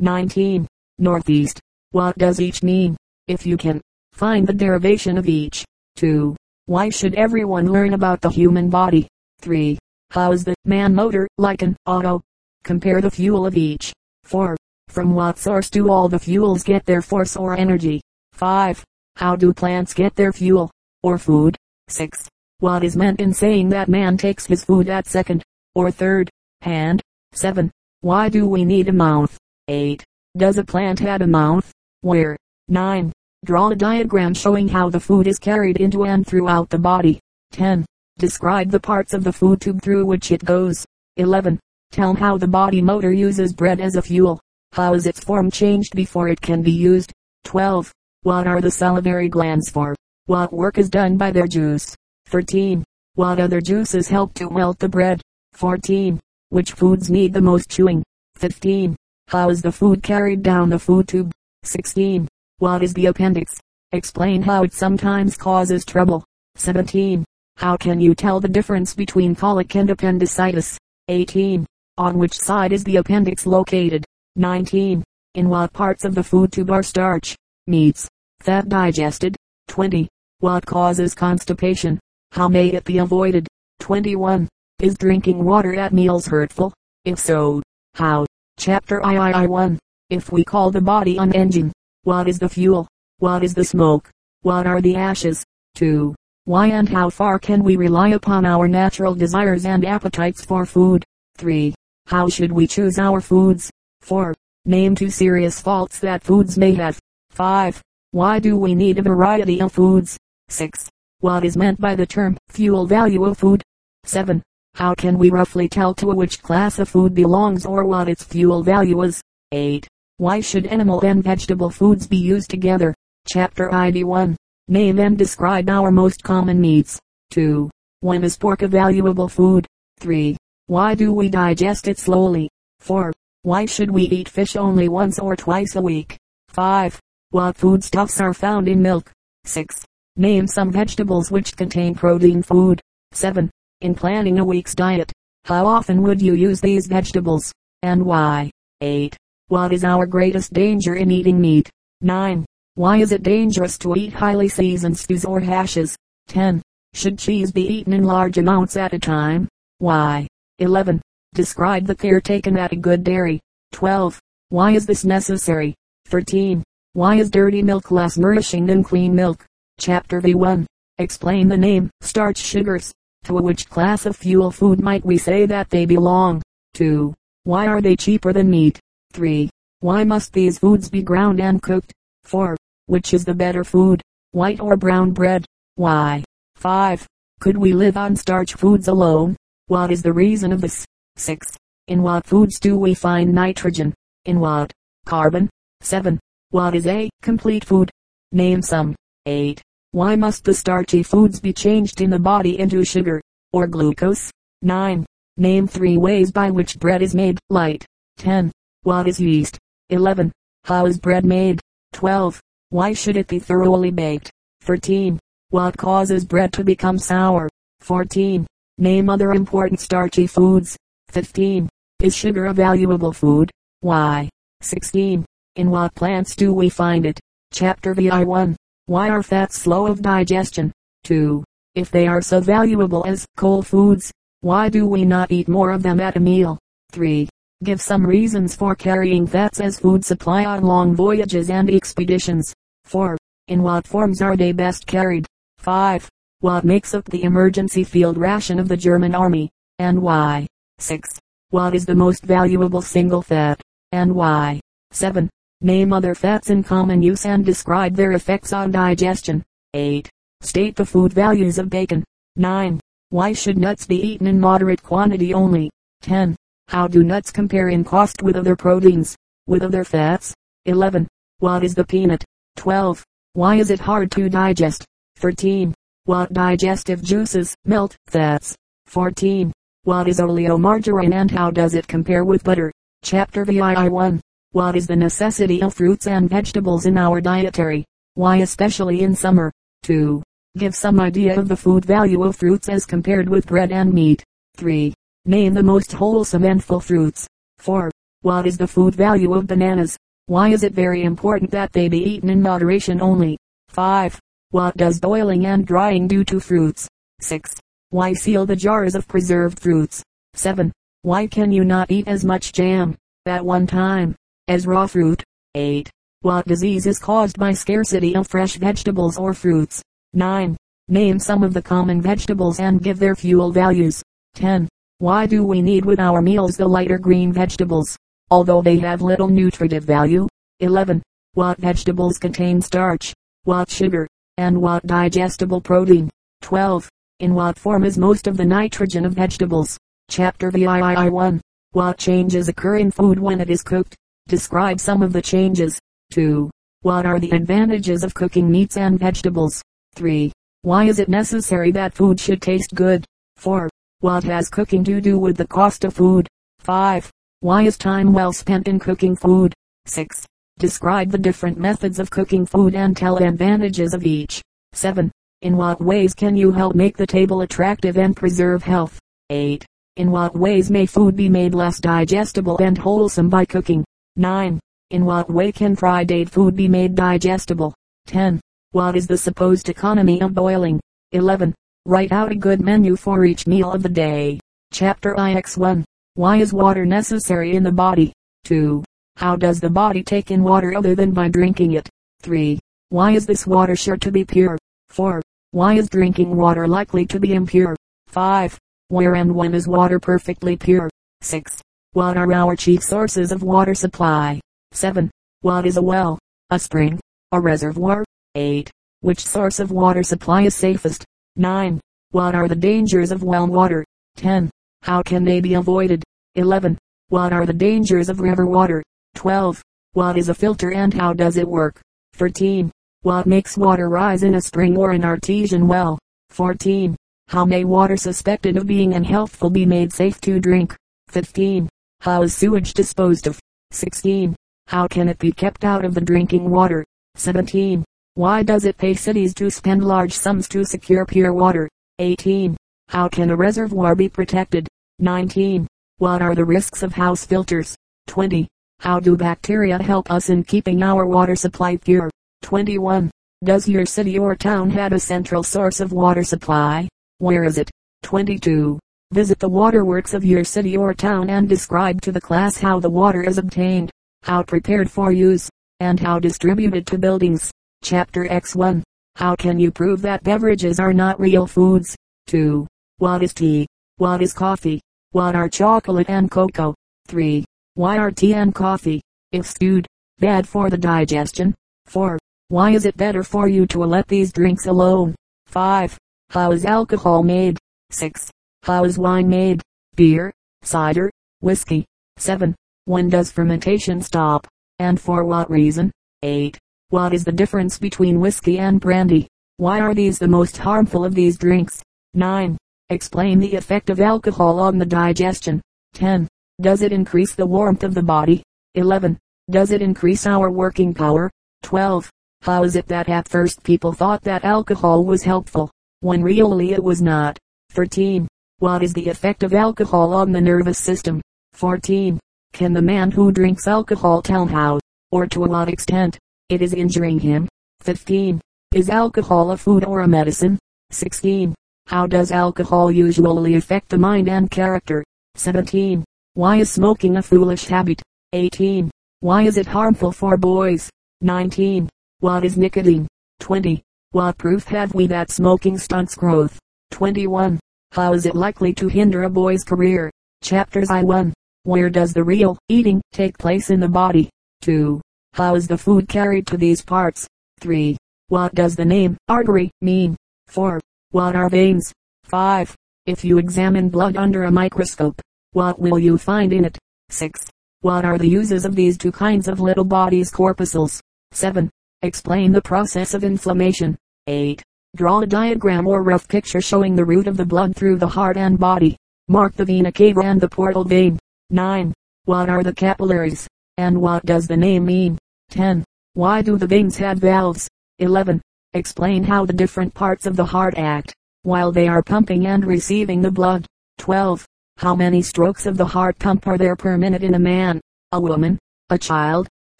19. Northeast. What does each mean? If you can, find the derivation of each. 2. Why should everyone learn about the human body? 3. How is the man motor like an auto? Compare the fuel of each. 4. From what source do all the fuels get their force or energy? 5. How do plants get their fuel, or food? 6. What is meant in saying that man takes his food at second, or third, hand? 7. Why do we need a mouth? 8. Does a plant have a mouth? Where? 9. Draw a diagram showing how the food is carried into and throughout the body. 10. Describe the parts of the food tube through which it goes. 11. Tell how the body motor uses bread as a fuel. How is its form changed before it can be used? 12. What are the salivary glands for? What work is done by their juice? 13. What other juices help to melt the bread? 14. Which foods need the most chewing? 15. How is the food carried down the food tube? 16. What is the appendix? Explain how it sometimes causes trouble. 17. How can you tell the difference between colic and appendicitis? 18. On which side is the appendix located? 19. In what parts of the food tube are starch, meats, fat digested? 20. What causes constipation? How may it be avoided? 21. Is drinking water at meals hurtful? If so, how? Chapter III 1. If we call the body an engine, what is the fuel? What is the smoke? What are the ashes? 2. Why and how far can we rely upon our natural desires and appetites for food? 3. How should we choose our foods? 4. Name two serious faults that foods may have. 5. Why do we need a variety of foods? 6. What is meant by the term fuel value of food? 7. How can we roughly tell to which class of food belongs or what its fuel value is? 8. Why should animal and vegetable foods be used together? Chapter ID 1. Name and describe our most common meats. 2. When is pork a valuable food? 3. Why do we digest it slowly? 4. Why should we eat fish only once or twice a week? 5. What foodstuffs are found in milk? 6. Name some vegetables which contain protein food. 7. In planning a week's diet, how often would you use these vegetables, and why? 8. What is our greatest danger in eating meat? 9. Why is it dangerous to eat highly seasoned stews or hashes? 10. Should cheese be eaten in large amounts at a time? Why? 11. Describe the care taken at a good dairy. 12. Why is this necessary? 13. Why is dirty milk less nourishing than clean milk? Chapter V1. Explain the name, starch sugars. To which class of fuel food might we say that they belong? 2. Why are they cheaper than meat? 3. Why must these foods be ground and cooked? 4. Which is the better food, white or brown bread? Why? 5. Could we live on starch foods alone? What is the reason of this? 6. In what foods do we find nitrogen? In what? Carbon. 7. What is a complete food? Name some. 8. Why must the starchy foods be changed in the body into sugar, or glucose? 9. Name three ways by which bread is made light. 10. What is yeast? 11. How is bread made? 12. Why should it be thoroughly baked? 13. What causes bread to become sour? 14. Name other important starchy foods. 15. Is sugar a valuable food? Why? 16. In what plants do we find it? Chapter VI 1. Why are fats slow of digestion? 2. If they are so valuable as cold foods, why do we not eat more of them at a meal? 3. Give some reasons for carrying fats as food supply on long voyages and expeditions. 4. In what forms are they best carried? 5. What makes up the emergency field ration of the German army, and why? 6. What is the most valuable single fat, and why? 7. Name other fats in common use and describe their effects on digestion. 8. State the food values of bacon. 9. Why should nuts be eaten in moderate quantity only? 10. How do nuts compare in cost with other proteins, with other fats? 11. What is the peanut? 12. Why is it hard to digest? 13. What digestive juices melt fats? 14. What is oleomargarine and how does it compare with butter? Chapter VII 1. What is the necessity of fruits and vegetables in our dietary? Why especially in summer? 2. Give some idea of the food value of fruits as compared with bread and meat. 3. Name the most wholesome and full fruits. 4. What is the food value of bananas? Why is it very important that they be eaten in moderation only? 5. What does boiling and drying do to fruits? 6. Why seal the jars of preserved fruits? 7. Why can you not eat as much jam, at one time, as raw fruit? 8. What disease is caused by scarcity of fresh vegetables or fruits? 9. Name some of the common vegetables and give their fuel values. 10. Why do we need with our meals the lighter green vegetables, although they have little nutritive value? 11. What vegetables contain starch, what sugar, and what digestible protein? 12. In what form is most of the nitrogen of vegetables? Chapter VII 1. What changes occur in food when it is cooked? Describe some of the changes. 2. What are the advantages of cooking meats and vegetables? 3. Why is it necessary that food should taste good? 4. What has cooking to do with the cost of food? 5. Why is time well spent in cooking food? 6. Describe the different methods of cooking food and tell advantages of each. 7. In what ways can you help make the table attractive and preserve health? 8. In what ways may food be made less digestible and wholesome by cooking? 9. In what way can fried food be made digestible? 10. What is the supposed economy of boiling? 11. Write out a good menu for each meal of the day. Chapter IX1. Why is water necessary in the body? 2. How does the body take in water other than by drinking it? 3. Why is this water sure to be pure? 4. Why is drinking water likely to be impure? 5. Where and when is water perfectly pure? 6. What are our chief sources of water supply? 7. What is a well? A spring? A reservoir? 8. Which source of water supply is safest? 9. What are the dangers of well water? 10. How can they be avoided? 11. What are the dangers of river water? 12. What is a filter and how does it work? 13. What makes water rise in a spring or an artesian well? 14. How may water suspected of being unhealthful be made safe to drink? 15. How is sewage disposed of? 16. How can it be kept out of the drinking water? 17. Why does it pay cities to spend large sums to secure pure water? 18. How can a reservoir be protected? 19. What are the risks of house filters? 20. How do bacteria help us in keeping our water supply pure? 21. Does your city or town have a central source of water supply? Where is it? 22. Visit the waterworks of your city or town and describe to the class how the water is obtained how prepared for use, and how distributed to buildings. Chapter X1. How can you prove that beverages are not real foods? 2. What is tea? What is coffee? What are chocolate and cocoa? 3. Why are tea and coffee, if stewed, bad for the digestion? 4. Why is it better for you to let these drinks alone? 5. How is alcohol made? 6. How is wine made? Beer, cider, whiskey. 7. When does fermentation stop? And for what reason? 8. What is the difference between whiskey and brandy? Why are these the most harmful of these drinks? 9. Explain the effect of alcohol on the digestion. 10. Does it increase the warmth of the body? 11. Does it increase our working power? 12. How is it that at first people thought that alcohol was helpful, when really it was not? 13. What is the effect of alcohol on the nervous system? 14. Can the man who drinks alcohol tell how, or to what extent, it is injuring him? 15. Is alcohol a food or a medicine? 16. How does alcohol usually affect the mind and character? 17. Why is smoking a foolish habit? 18. Why is it harmful for boys? 19. What is nicotine? 20. What proof have we that smoking stunts growth? 21. How is it likely to hinder a boy's career? Chapters I 1. Where does the real eating take place in the body? 2. How is the food carried to these parts? 3. What does the name artery mean? 4. What are veins? 5. If you examine blood under a microscope, what will you find in it? 6. What are the uses of these two kinds of little bodies corpuscles? 7. Explain the process of inflammation. 8. Draw a diagram or rough picture showing the route of the blood through the heart and body. Mark the vena cava and the portal vein. 9. What are the capillaries? And what does the name mean? 10. Why do the veins have valves? 11. Explain how the different parts of the heart act, while they are pumping and receiving the blood. 12. How many strokes of the heart pump are there per minute in a man? A woman. A child.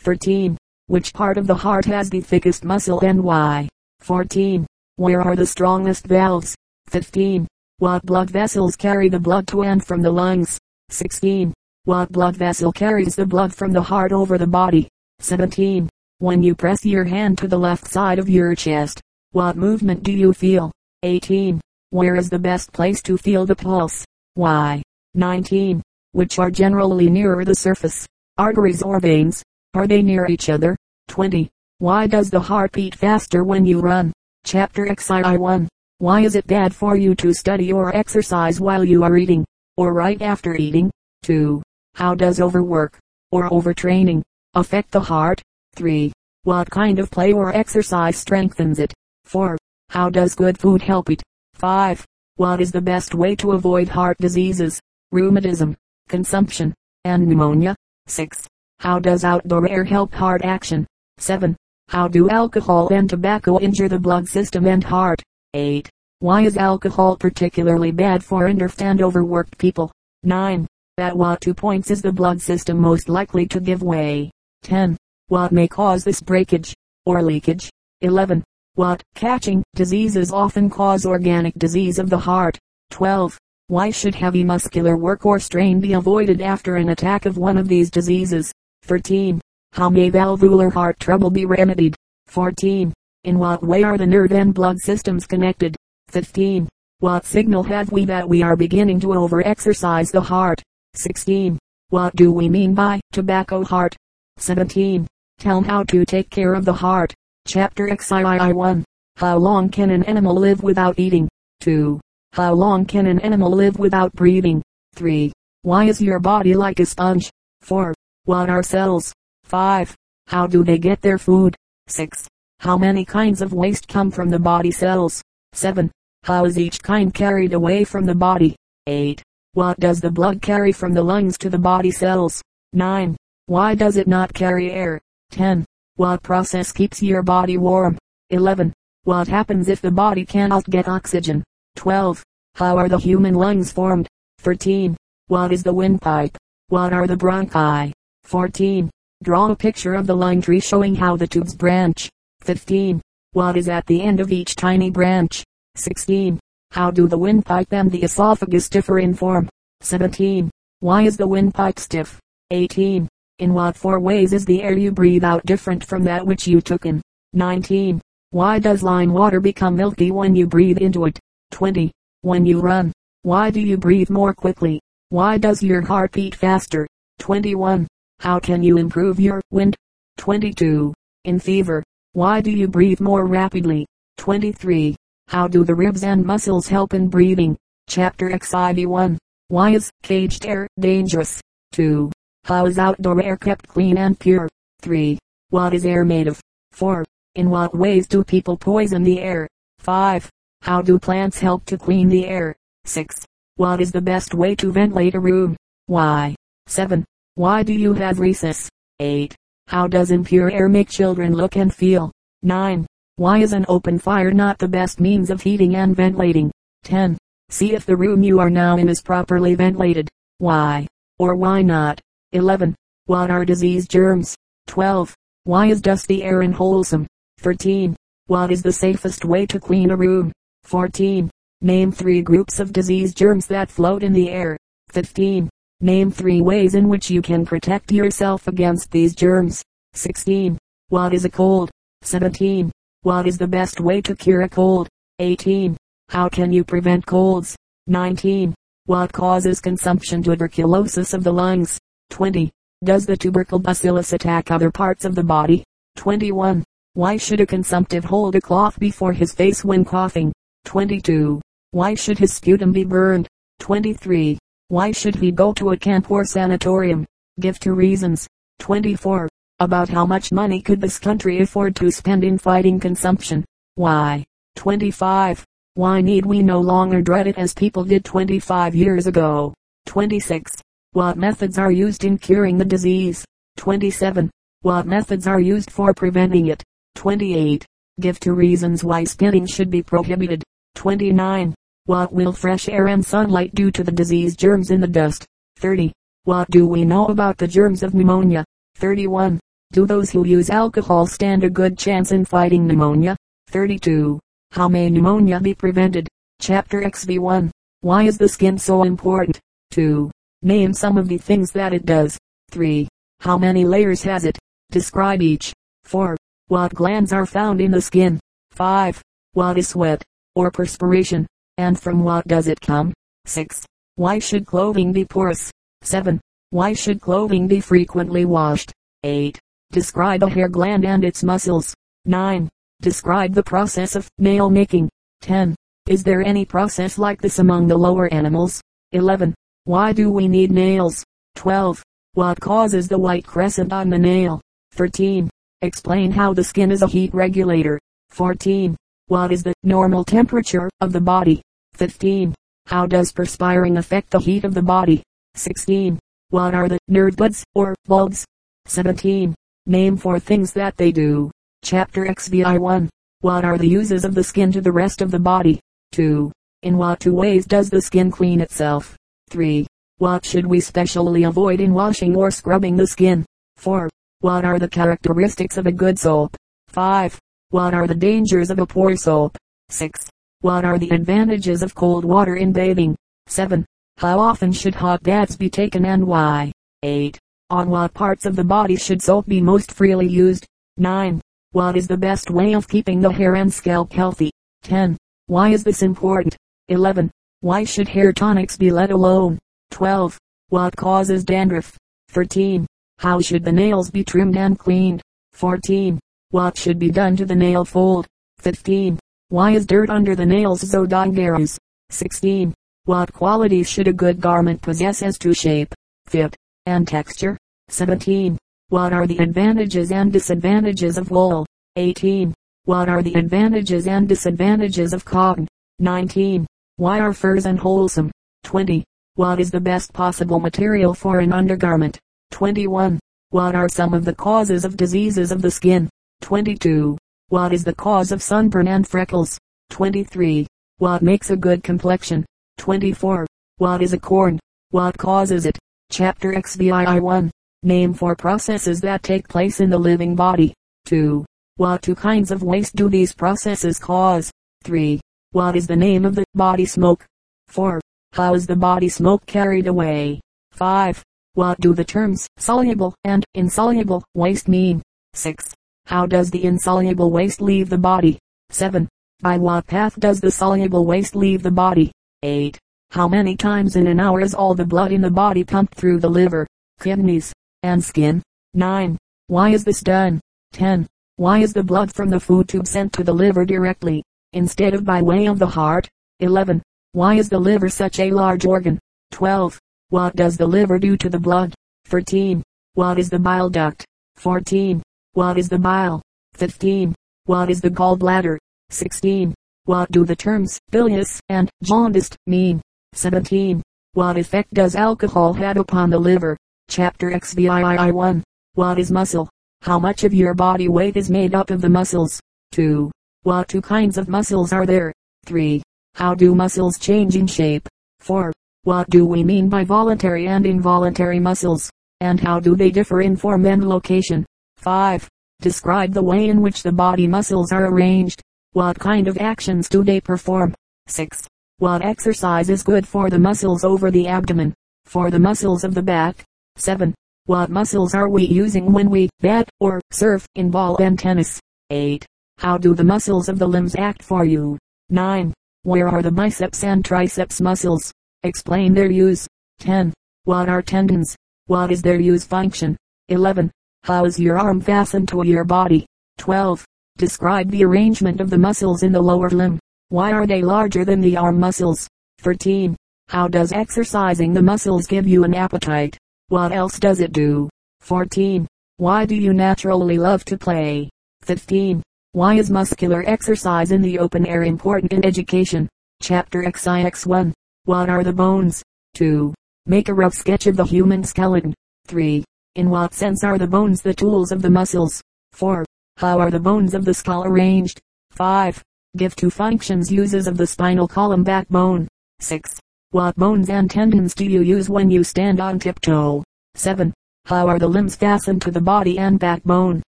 13. Which part of the heart has the thickest muscle and why? 14. Where are the strongest valves? 15. What blood vessels carry the blood to and from the lungs? 16. What blood vessel carries the blood from the heart over the body? 17. When you press your hand to the left side of your chest, what movement do you feel? 18. Where is the best place to feel the pulse? Why? 19. Which are generally nearer the surface, arteries or veins? Are they near each other? 20. Why does the heart beat faster when you run? Chapter XI 1. Why is it bad for you to study or exercise while you are eating, or right after eating? 2. How does overwork, or overtraining, affect the heart? 3. What kind of play or exercise strengthens it? 4. How does good food help it? 5. What is the best way to avoid heart diseases, rheumatism, consumption, and pneumonia? 6. How does outdoor air help heart action? 7. How do alcohol and tobacco injure the blood system and heart? 8. Why is alcohol particularly bad for underfed and overworked people? 9. At what two points is the blood system most likely to give way? 10. What may cause this breakage, or leakage? 11. What catching diseases often cause organic disease of the heart? 12. Why should heavy muscular work or strain be avoided after an attack of one of these diseases? 13. How may valvular heart trouble be remedied? 14. In what way are the nerve and blood systems connected? 15. What signal have we that we are beginning to over-exercise the heart? 16. What do we mean by tobacco heart? 17. Tell how to take care of the heart. Chapter XII 1. How long can an animal live without eating? 2. How long can an animal live without breathing? 3. Why is your body like a sponge? 4. What are cells? 5. How do they get their food? 6. How many kinds of waste come from the body cells? 7. How is each kind carried away from the body? 8. What does the blood carry from the lungs to the body cells? 9. Why does it not carry air? 10. What process keeps your body warm? 11. What happens if the body cannot get oxygen? 12. How are the human lungs formed? 13. What is the windpipe? What are the bronchi? 14. Draw a picture of the lime tree showing how the tubes branch. 15. What is at the end of each tiny branch? 16. How do the windpipe and the esophagus differ in form? 17. Why is the windpipe stiff? 18. In what four ways is the air you breathe out different from that which you took in? 19. Why does lime water become milky when you breathe into it? 20. When you run, why do you breathe more quickly? Why does your heart beat faster? 21. How can you improve your wind? 22. In fever, why do you breathe more rapidly? 23. How do the ribs and muscles help in breathing? Chapter XIV 1. Why is caged air dangerous? 2. How is outdoor air kept clean and pure? 3. What is air made of? 4. In what ways do people poison the air? 5. How do plants help to clean the air? 6. What is the best way to ventilate a room? Why? 7. Why do you have recess? 8. How does impure air make children look and feel? 9. Why is an open fire not the best means of heating and ventilating? 10. See if the room you are now in is properly ventilated. Why? Or why not? 11. What are disease germs? 12. Why is dusty air unwholesome? 13. What is the safest way to clean a room? 14. Name three groups of disease germs that float in the air. 15. Name three ways in which you can protect yourself against these germs. 16. What is a cold? 17. What is the best way to cure a cold? 18. How can you prevent colds? 19. What causes consumption tuberculosis of the lungs? 20. Does the tubercle bacillus attack other parts of the body? 21. Why should a consumptive hold a cloth before his face when coughing? 22. Why should his sputum be burned? 23. Why should he go to a camp or sanatorium? Give two reasons. 24. About how much money could this country afford to spend in fighting consumption? Why? 25. Why need we no longer dread it as people did 25 years ago? 26. What methods are used in curing the disease? 27. What methods are used for preventing it? 28. Give two reasons why spinning should be prohibited. 29. What will fresh air and sunlight do to the disease germs in the dust? 30. What do we know about the germs of pneumonia? 31. Do those who use alcohol stand a good chance in fighting pneumonia? 32. How may pneumonia be prevented? Chapter XV1. Why is the skin so important? 2. Name some of the things that it does. 3. How many layers has it? Describe each. 4. What glands are found in the skin? 5. What is sweat, or perspiration, and from what does it come? 6. Why should clothing be porous? 7. Why should clothing be frequently washed? 8. Describe a hair gland and its muscles. 9. Describe the process of nail making. 10. Is there any process like this among the lower animals? 11. Why do we need nails? 12. What causes the white crescent on the nail? 13. Explain how the skin is a heat regulator. 14. What is the normal temperature of the body? 15. How does perspiring affect the heat of the body? 16. What are the nerve buds or bulbs? 17. Name four things that they do. Chapter XVI 1. What are the uses of the skin to the rest of the body? 2. In what two ways does the skin clean itself? 3. What should we specially avoid in washing or scrubbing the skin? 4. What are the characteristics of a good soap? 5. What are the dangers of a poor soap? 6. What are the advantages of cold water in bathing? 7. How often should hot baths be taken and why? 8. On what parts of the body should soap be most freely used? 9. What is the best way of keeping the hair and scalp healthy? 10. Why is this important? 11. Why should hair tonics be let alone? 12. What causes dandruff? 13. How should the nails be trimmed and cleaned? 14. What should be done to the nail fold? 15. Why is dirt under the nails so dangerous? 16. What qualities should a good garment possess as to shape, fit, and texture? 17. What are the advantages and disadvantages of wool? 18. What are the advantages and disadvantages of cotton? 19. Why are furs unwholesome? 20. What is the best possible material for an undergarment? 21. What are some of the causes of diseases of the skin? 22. What is the cause of sunburn and freckles? 23. What makes a good complexion? 24. What is a corn? What causes it? Chapter XVI 1. Name four processes that take place in the living body. 2. What two kinds of waste do these processes cause? 3. What is the name of the body smoke? 4. How is the body smoke carried away? 5. What do the terms soluble and insoluble waste mean? 6. How does the insoluble waste leave the body? 7. By what path does the soluble waste leave the body? 8. How many times in an hour is all the blood in the body pumped through the liver, kidneys, and skin? 9. Why is this done? 10. Why is the blood from the food tube sent to the liver directly, instead of by way of the heart? 11. Why is the liver such a large organ? 12. What does the liver do to the blood? 13. What is the bile duct? 14. What is the bile? 15. What is the gallbladder? 16. What do the terms bilious and jaundiced mean? 17. What effect does alcohol have upon the liver? Chapter XVI 1. What is muscle? How much of your body weight is made up of the muscles? 2. What two kinds of muscles are there? 3. How do muscles change in shape? 4. What do we mean by voluntary and involuntary muscles? And how do they differ in form and location? 5. Describe the way in which the body muscles are arranged. What kind of actions do they perform? 6. What exercise is good for the muscles over the abdomen? For the muscles of the back? 7. What muscles are we using when we bat or surf in ball and tennis? 8. How do the muscles of the limbs act for you? 9. Where are the biceps and triceps muscles? Explain their use. 10. What are tendons? What is their use function? 11. How is your arm fastened to your body? 12. Describe the arrangement of the muscles in the lower limb. Why are they larger than the arm muscles? 13. How does exercising the muscles give you an appetite? What else does it do? 14. Why do you naturally love to play? 15. Why is muscular exercise in the open air important in education? Chapter XIX1. What are the bones? 2. Make a rough sketch of the human skeleton. 3. In what sense are the bones the tools of the muscles? 4. How are the bones of the skull arranged? 5. Give two functions uses of the spinal column backbone. 6. What bones and tendons do you use when you stand on tiptoe? 7. How are the limbs fastened to the body and backbone?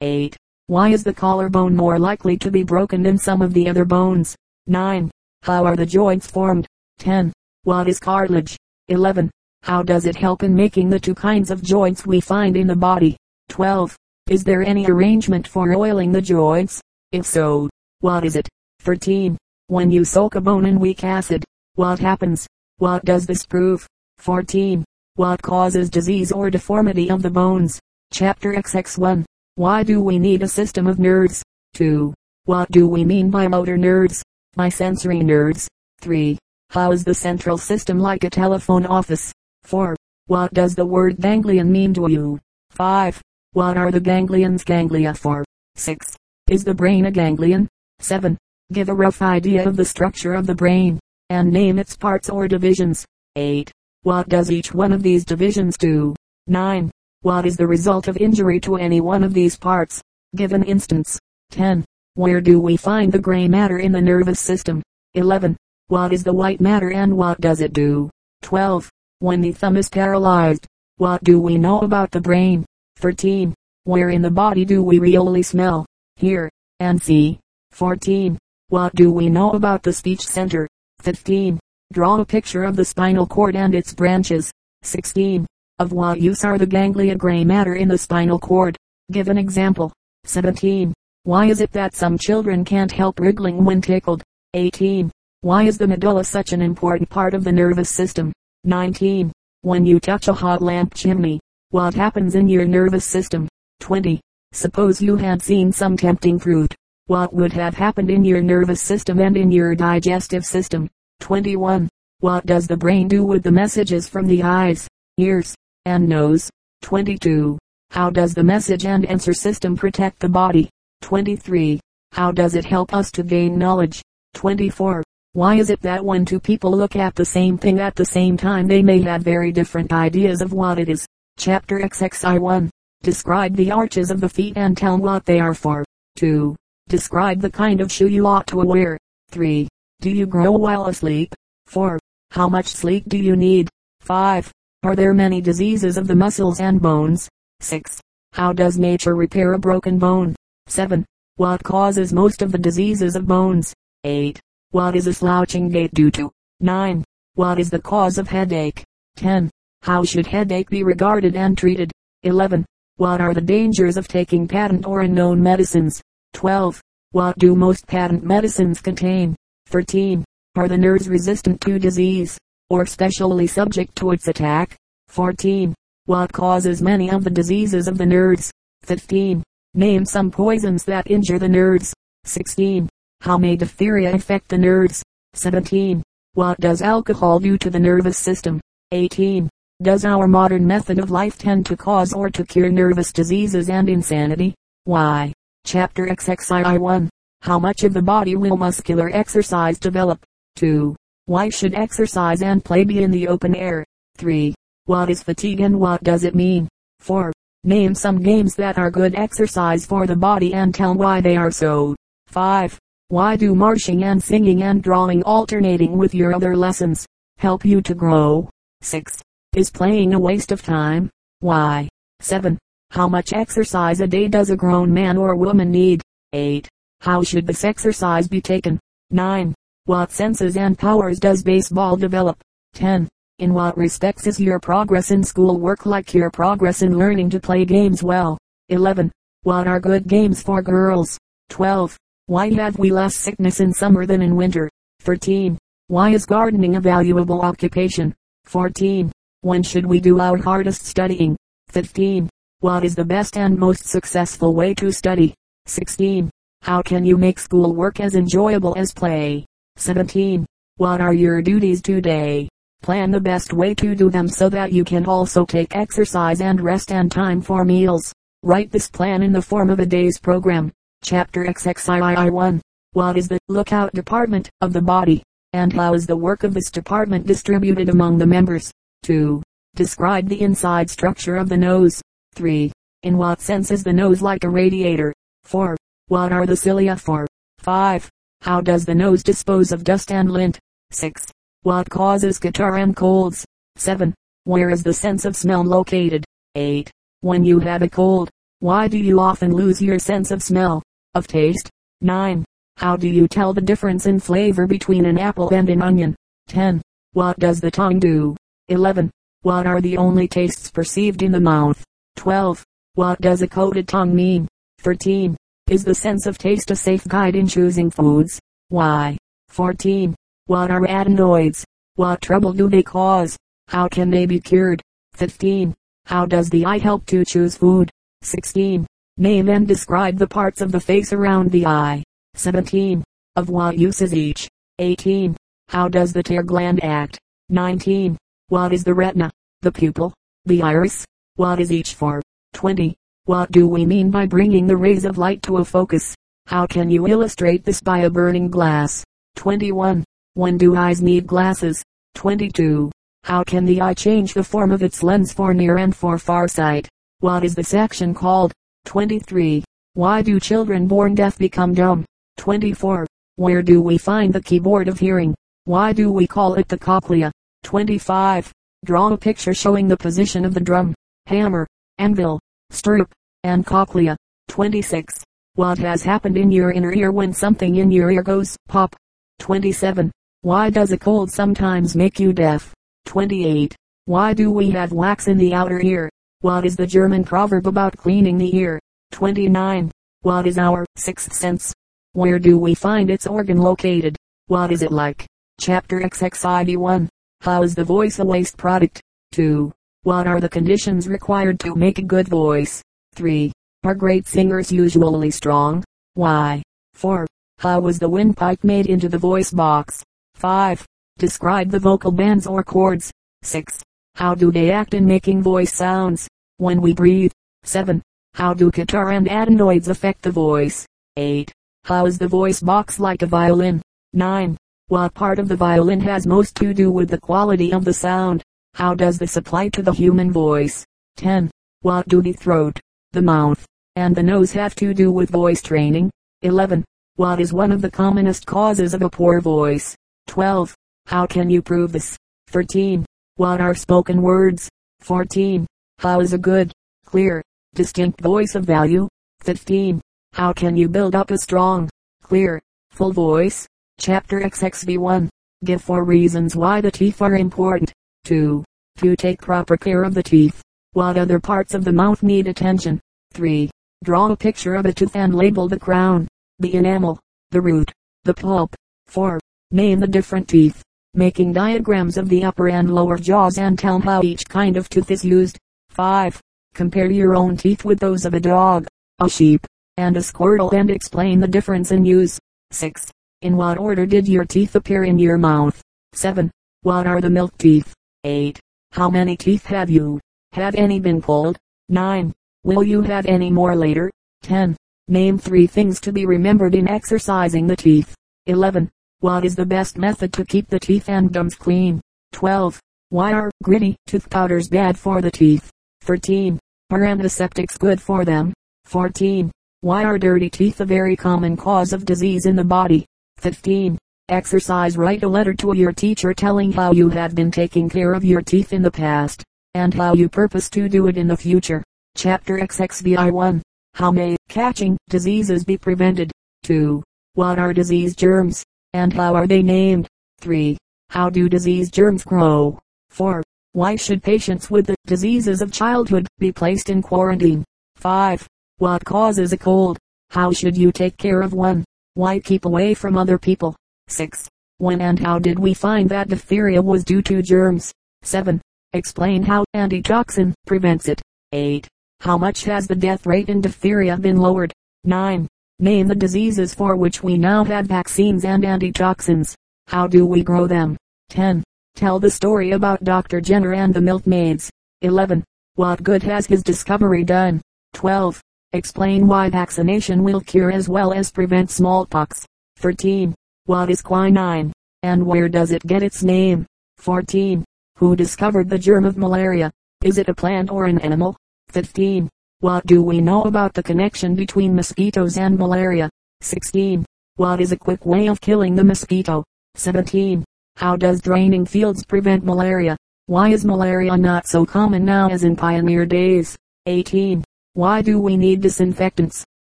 8. Why is the collarbone more likely to be broken than some of the other bones? 9. How are the joints formed? 10. What is cartilage? 11. How does it help in making the two kinds of joints we find in the body? 12. Is there any arrangement for oiling the joints? If so, what is it? 13. When you soak a bone in weak acid, what happens? What does this prove? 14. What causes disease or deformity of the bones? Chapter XX1. Why do we need a system of nerves? 2. What do we mean by motor nerves? By sensory nerves. 3. How is the central system like a telephone office? 4. What does the word ganglion mean to you? 5. What are the ganglions ganglia for? 6. Is the brain a ganglion? 7. Give a rough idea of the structure of the brain, and name its parts or divisions. 8. What does each one of these divisions do? 9. What is the result of injury to any one of these parts? Give an instance. 10. Where do we find the gray matter in the nervous system? 11. What is the white matter and what does it do? 12. When the thumb is paralyzed, what do we know about the brain? 13. Where in the body do we really smell, hear, and see? 14. What do we know about the speech center? 15. Draw a picture of the spinal cord and its branches. 16. Of what use are the ganglia gray matter in the spinal cord? Give an example. 17. Why is it that some children can't help wriggling when tickled? 18. Why is the medulla such an important part of the nervous system? 19. When you touch a hot lamp chimney, what happens in your nervous system? 20. Suppose you had seen some tempting fruit. What would have happened in your nervous system and in your digestive system? 21. What does the brain do with the messages from the eyes, ears, and nose? 22. How does the message and answer system protect the body? 23. How does it help us to gain knowledge? 24. Why is it that when two people look at the same thing at the same time they may have very different ideas of what it is? Chapter XXI1. Describe the arches of the feet and tell what they are for. 2. Describe the kind of shoe you ought to wear. 3. Do you grow while asleep? 4. How much sleep do you need? 5. Are there many diseases of the muscles and bones? 6. How does nature repair a broken bone? 7. What causes most of the diseases of bones? 8. What is a slouching gait due to? 9. What is the cause of headache? 10. How should headache be regarded and treated? 11. What are the dangers of taking patent or unknown medicines? 12. What do most patent medicines contain? 13. Are the nerves resistant to disease, or specially subject to its attack? 14. What causes many of the diseases of the nerves? 15. Name some poisons that injure the nerves. 16. How may diphtheria affect the nerves? 17. What does alcohol do to the nervous system? 18. Does our modern method of life tend to cause or to cure nervous diseases and insanity? Why? Chapter XXII1. How much of the body will muscular exercise develop? 2. Why should exercise and play be in the open air? 3. What is fatigue and what does it mean? 4. Name some games that are good exercise for the body and tell why they are so. 5. Why do marching and singing and drawing alternating with your other lessons help you to grow? 6. Is playing a waste of time? Why? 7. How much exercise a day does a grown man or woman need? 8. How should this exercise be taken? 9. What senses and powers does baseball develop? 10. In what respects is your progress in school work like your progress in learning to play games well? 11. What are good games for girls? 12. Why have we less sickness in summer than in winter? 13. Why is gardening a valuable occupation? 14. When should we do our hardest studying? 15. What is the best and most successful way to study? 16. How can you make school work as enjoyable as play? 17. What are your duties today? Plan the best way to do them so that you can also take exercise and rest and time for meals. Write this plan in the form of a day's program. Chapter XXII1. What is the lookout department of the body? And how is the work of this department distributed among the members? 2. Describe the inside structure of the nose. 3. In what sense is the nose like a radiator? 4. What are the cilia for? 5. How does the nose dispose of dust and lint? 6. What causes catarrh and colds? 7. Where is the sense of smell located? 8. When you have a cold, why do you often lose your sense of smell, of taste? 9. How do you tell the difference in flavor between an apple and an onion? 10. What does the tongue do? 11. What are the only tastes perceived in the mouth? 12. What does a coated tongue mean? 13. Is the sense of taste a safe guide in choosing foods? Why? 14. What are adenoids? What trouble do they cause? How can they be cured? 15. How does the eye help to choose food? 16. Name and describe the parts of the face around the eye. 17. Of what use is each? 18. How does the tear gland act? 19. What is the retina? The pupil? The iris? What is each for? 20. What do we mean by bringing the rays of light to a focus? How can you illustrate this by a burning glass? 21. When do eyes need glasses? 22. How can the eye change the form of its lens for near and for far sight? What is this action called? 23. Why do children born deaf become dumb? 24. Where do we find the keyboard of hearing? Why do we call it the cochlea? 25. Draw a picture showing the position of the drum, hammer, anvil, stirrup, and cochlea. 26. What has happened in your inner ear when something in your ear goes pop? 27. Why does a cold sometimes make you deaf? 28. Why do we have wax in the outer ear? What is the German proverb about cleaning the ear? 29. What is our sixth sense? Where do we find its organ located? What is it like? Chapter XXID 1. How is the voice a waste product? 2. What are the conditions required to make a good voice? 3. Are great singers usually strong? Why? 4. How was the windpipe made into the voice box? 5. Describe the vocal bands or chords. 6. How do they act in making voice sounds? When we breathe. 7. How do catarrh and adenoids affect the voice? 8. How is the voice box like a violin? 9. What part of the violin has most to do with the quality of the sound? How does this apply to the human voice? 10. What do the throat, the mouth, and the nose have to do with voice training? 11. What is one of the commonest causes of a poor voice? 12. How can you prove this? 13. What are spoken words? 14. How is a good, clear, distinct voice of value? 15. How can you build up a strong, clear, full voice? Chapter XXV1. Give four reasons why the teeth are important. 2. To take proper care of the teeth. What other parts of the mouth need attention? 3. Draw a picture of a tooth and label the crown, the enamel, the root, the pulp. 4. Name the different teeth making diagrams of the upper and lower jaws and tell how each kind of tooth is used. 5. Compare your own teeth with those of a dog, a sheep, and a squirrel and explain the difference in use. 6. In what order did your teeth appear in your mouth? 7. What are the milk teeth? 8. How many teeth have you? Have any been pulled? 9. Will you have any more later? 10. Name three things to be remembered in exercising the teeth. 11. What is the best method to keep the teeth and gums clean? 12. Why are gritty tooth powders bad for the teeth? 13. Are antiseptics good for them? 14. Why are dirty teeth a very common cause of disease in the body? 15. Exercise Write a letter to your teacher telling how you have been taking care of your teeth in the past, and how you purpose to do it in the future. Chapter XXVI 1. How may catching diseases be prevented? 2. What are disease germs? and how are they named? 3. How do disease germs grow? 4. Why should patients with the diseases of childhood be placed in quarantine? 5. What causes a cold? How should you take care of one? Why keep away from other people? 6. When and how did we find that diphtheria was due to germs? 7. Explain how antitoxin prevents it. 8. How much has the death rate in diphtheria been lowered? 9. Name the diseases for which we now have vaccines and antitoxins. How do we grow them? 10. Tell the story about Dr. Jenner and the milkmaids. 11. What good has his discovery done? 12. Explain why vaccination will cure as well as prevent smallpox. 13. What is quinine? And where does it get its name? 14. Who discovered the germ of malaria? Is it a plant or an animal? 15. What do we know about the connection between mosquitoes and malaria? 16. What is a quick way of killing the mosquito? 17. How does draining fields prevent malaria? Why is malaria not so common now as in pioneer days? 18. Why do we need disinfectants?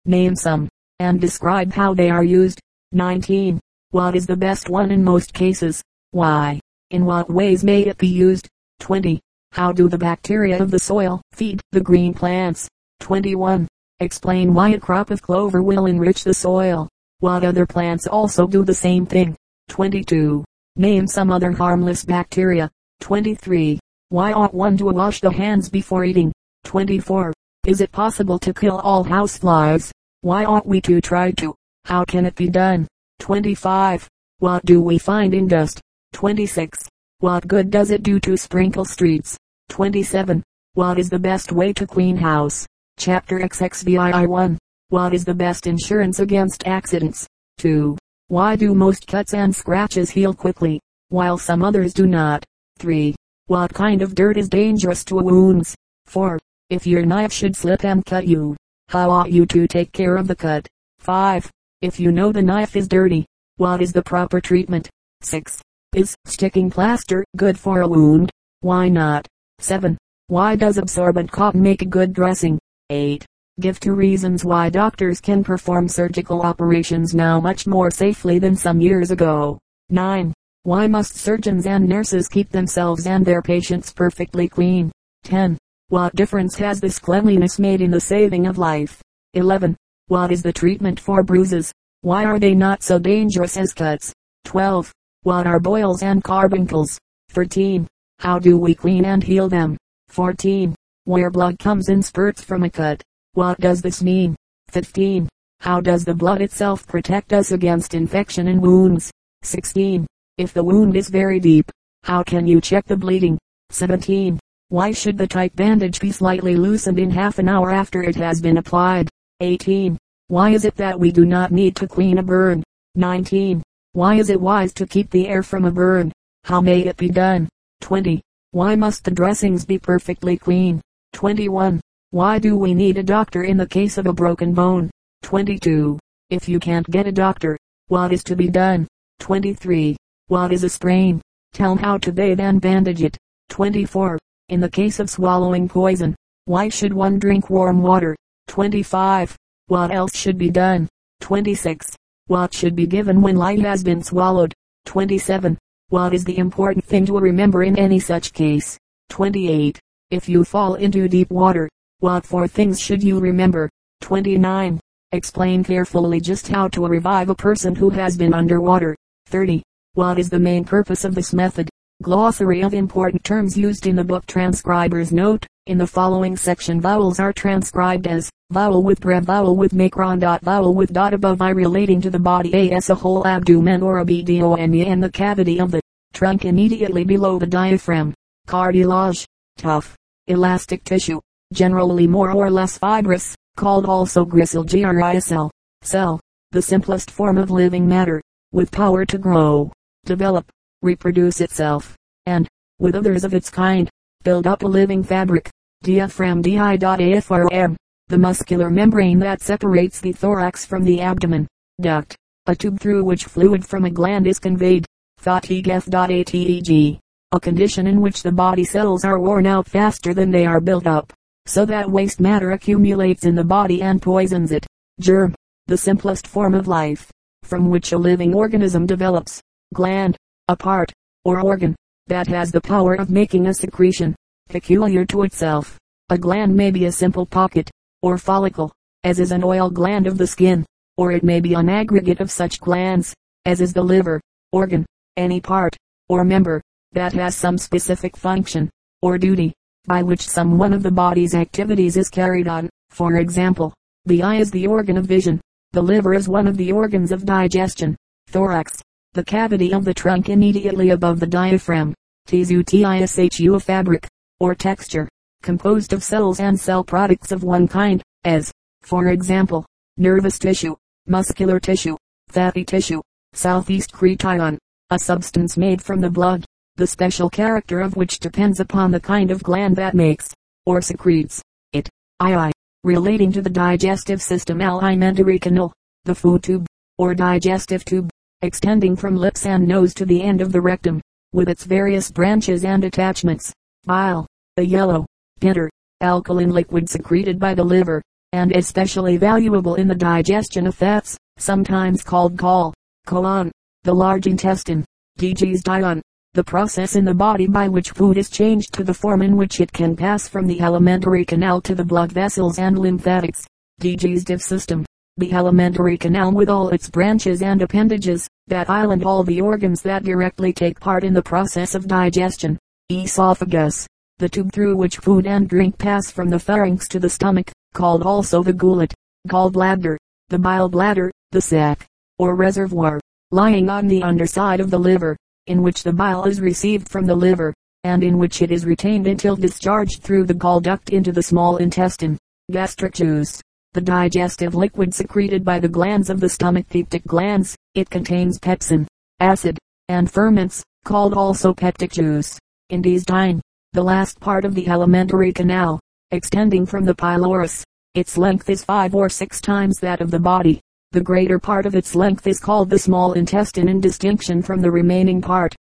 Name some, and describe how they are used. 19. What is the best one in most cases? Why? In what ways may it be used? 20. How do the bacteria of the soil feed the green plants? 21. Explain why a crop of clover will enrich the soil. What other plants also do the same thing? 22. Name some other harmless bacteria. 23. Why ought one to wash the hands before eating? 24. Is it possible to kill all houseflies? Why ought we to try to? How can it be done? 25. What do we find in dust? 26. What good does it do to sprinkle streets? 27. What is the best way to clean house? Chapter XXVII 1. What is the best insurance against accidents? 2. Why do most cuts and scratches heal quickly, while some others do not? 3. What kind of dirt is dangerous to wounds? 4. If your knife should slip and cut you, how ought you to take care of the cut? 5. If you know the knife is dirty, what is the proper treatment? 6. Is sticking plaster good for a wound? Why not? 7. Why does absorbent cotton make a good dressing? 8. Give two reasons why doctors can perform surgical operations now much more safely than some years ago. 9. Why must surgeons and nurses keep themselves and their patients perfectly clean? 10. What difference has this cleanliness made in the saving of life? 11. What is the treatment for bruises? Why are they not so dangerous as cuts? 12. What are boils and carbuncles? 13. How do we clean and heal them? 14. Where blood comes in spurts from a cut. What does this mean? 15. How does the blood itself protect us against infection and wounds? 16. If the wound is very deep, how can you check the bleeding? 17. Why should the tight bandage be slightly loosened in half an hour after it has been applied? 18. Why is it that we do not need to clean a burn? 19. Why is it wise to keep the air from a burn? How may it be done? 20. Why must the dressings be perfectly clean? 21. Why do we need a doctor in the case of a broken bone? 22. If you can't get a doctor, what is to be done? 23. What is a sprain? Tell how to bathe and bandage it. 24. In the case of swallowing poison, why should one drink warm water? 25. What else should be done? 26. What should be given when light has been swallowed? 27. What is the important thing to remember in any such case? 28. If you fall into deep water, what four things should you remember? 29. Explain carefully just how to revive a person who has been underwater. 30. What is the main purpose of this method? Glossary of important terms used in the book transcriber's note. In the following section vowels are transcribed as vowel with breve vowel with macron dot vowel with dot above i relating to the body as a whole abdomen or a and the cavity of the trunk immediately below the diaphragm. Cartilage. Tough. Elastic tissue. Generally more or less fibrous, called also gristle cell. Cell. The simplest form of living matter, with power to grow, develop, reproduce itself, and, with others of its kind, build up a living fabric. Diaphragm Di.afrm. The muscular membrane that separates the thorax from the abdomen. Duct. A tube through which fluid from a gland is conveyed. Fatigue F.ateg. A condition in which the body cells are worn out faster than they are built up, so that waste matter accumulates in the body and poisons it. Germ. The simplest form of life, from which a living organism develops. Gland. A part, or organ, that has the power of making a secretion, peculiar to itself. A gland may be a simple pocket, or follicle, as is an oil gland of the skin, or it may be an aggregate of such glands, as is the liver, organ, any part, or member, that has some specific function, or duty, by which some one of the body's activities is carried on. For example, the eye is the organ of vision, the liver is one of the organs of digestion, thorax, the cavity of the trunk immediately above the diaphragm, tishu a fabric, or texture, composed of cells and cell products of one kind, as, for example, nervous tissue, muscular tissue, fatty tissue, southeast cretion, a substance made from the blood, the special character of which depends upon the kind of gland that makes, or secretes, it, II, relating to the digestive system alimentary canal, the food tube, or digestive tube, extending from lips and nose to the end of the rectum, with its various branches and attachments. Bile, a yellow, bitter, alkaline liquid secreted by the liver, and especially valuable in the digestion of fats, sometimes called gall. Colon, the large intestine. Digestion, the process in the body by which food is changed to the form in which it can pass from the alimentary canal to the blood vessels and lymphatics. Digestive system, the alimentary canal with all its branches and appendages, that island all the organs that directly take part in the process of digestion. Esophagus, the tube through which food and drink pass from the pharynx to the stomach, called also the gullet. Gallbladder, the bile bladder, the sac, or reservoir, lying on the underside of the liver in which the bile is received from the liver, and in which it is retained until discharged through the gall duct into the small intestine. Gastric juice. The digestive liquid secreted by the glands of the stomach peptic glands. It contains pepsin, acid, and ferments, called also peptic juice. Intestine. The last part of the alimentary canal, extending from the pylorus. Its length is five or six times that of the body. The greater part of its length is called the small intestine in distinction from the remaining part.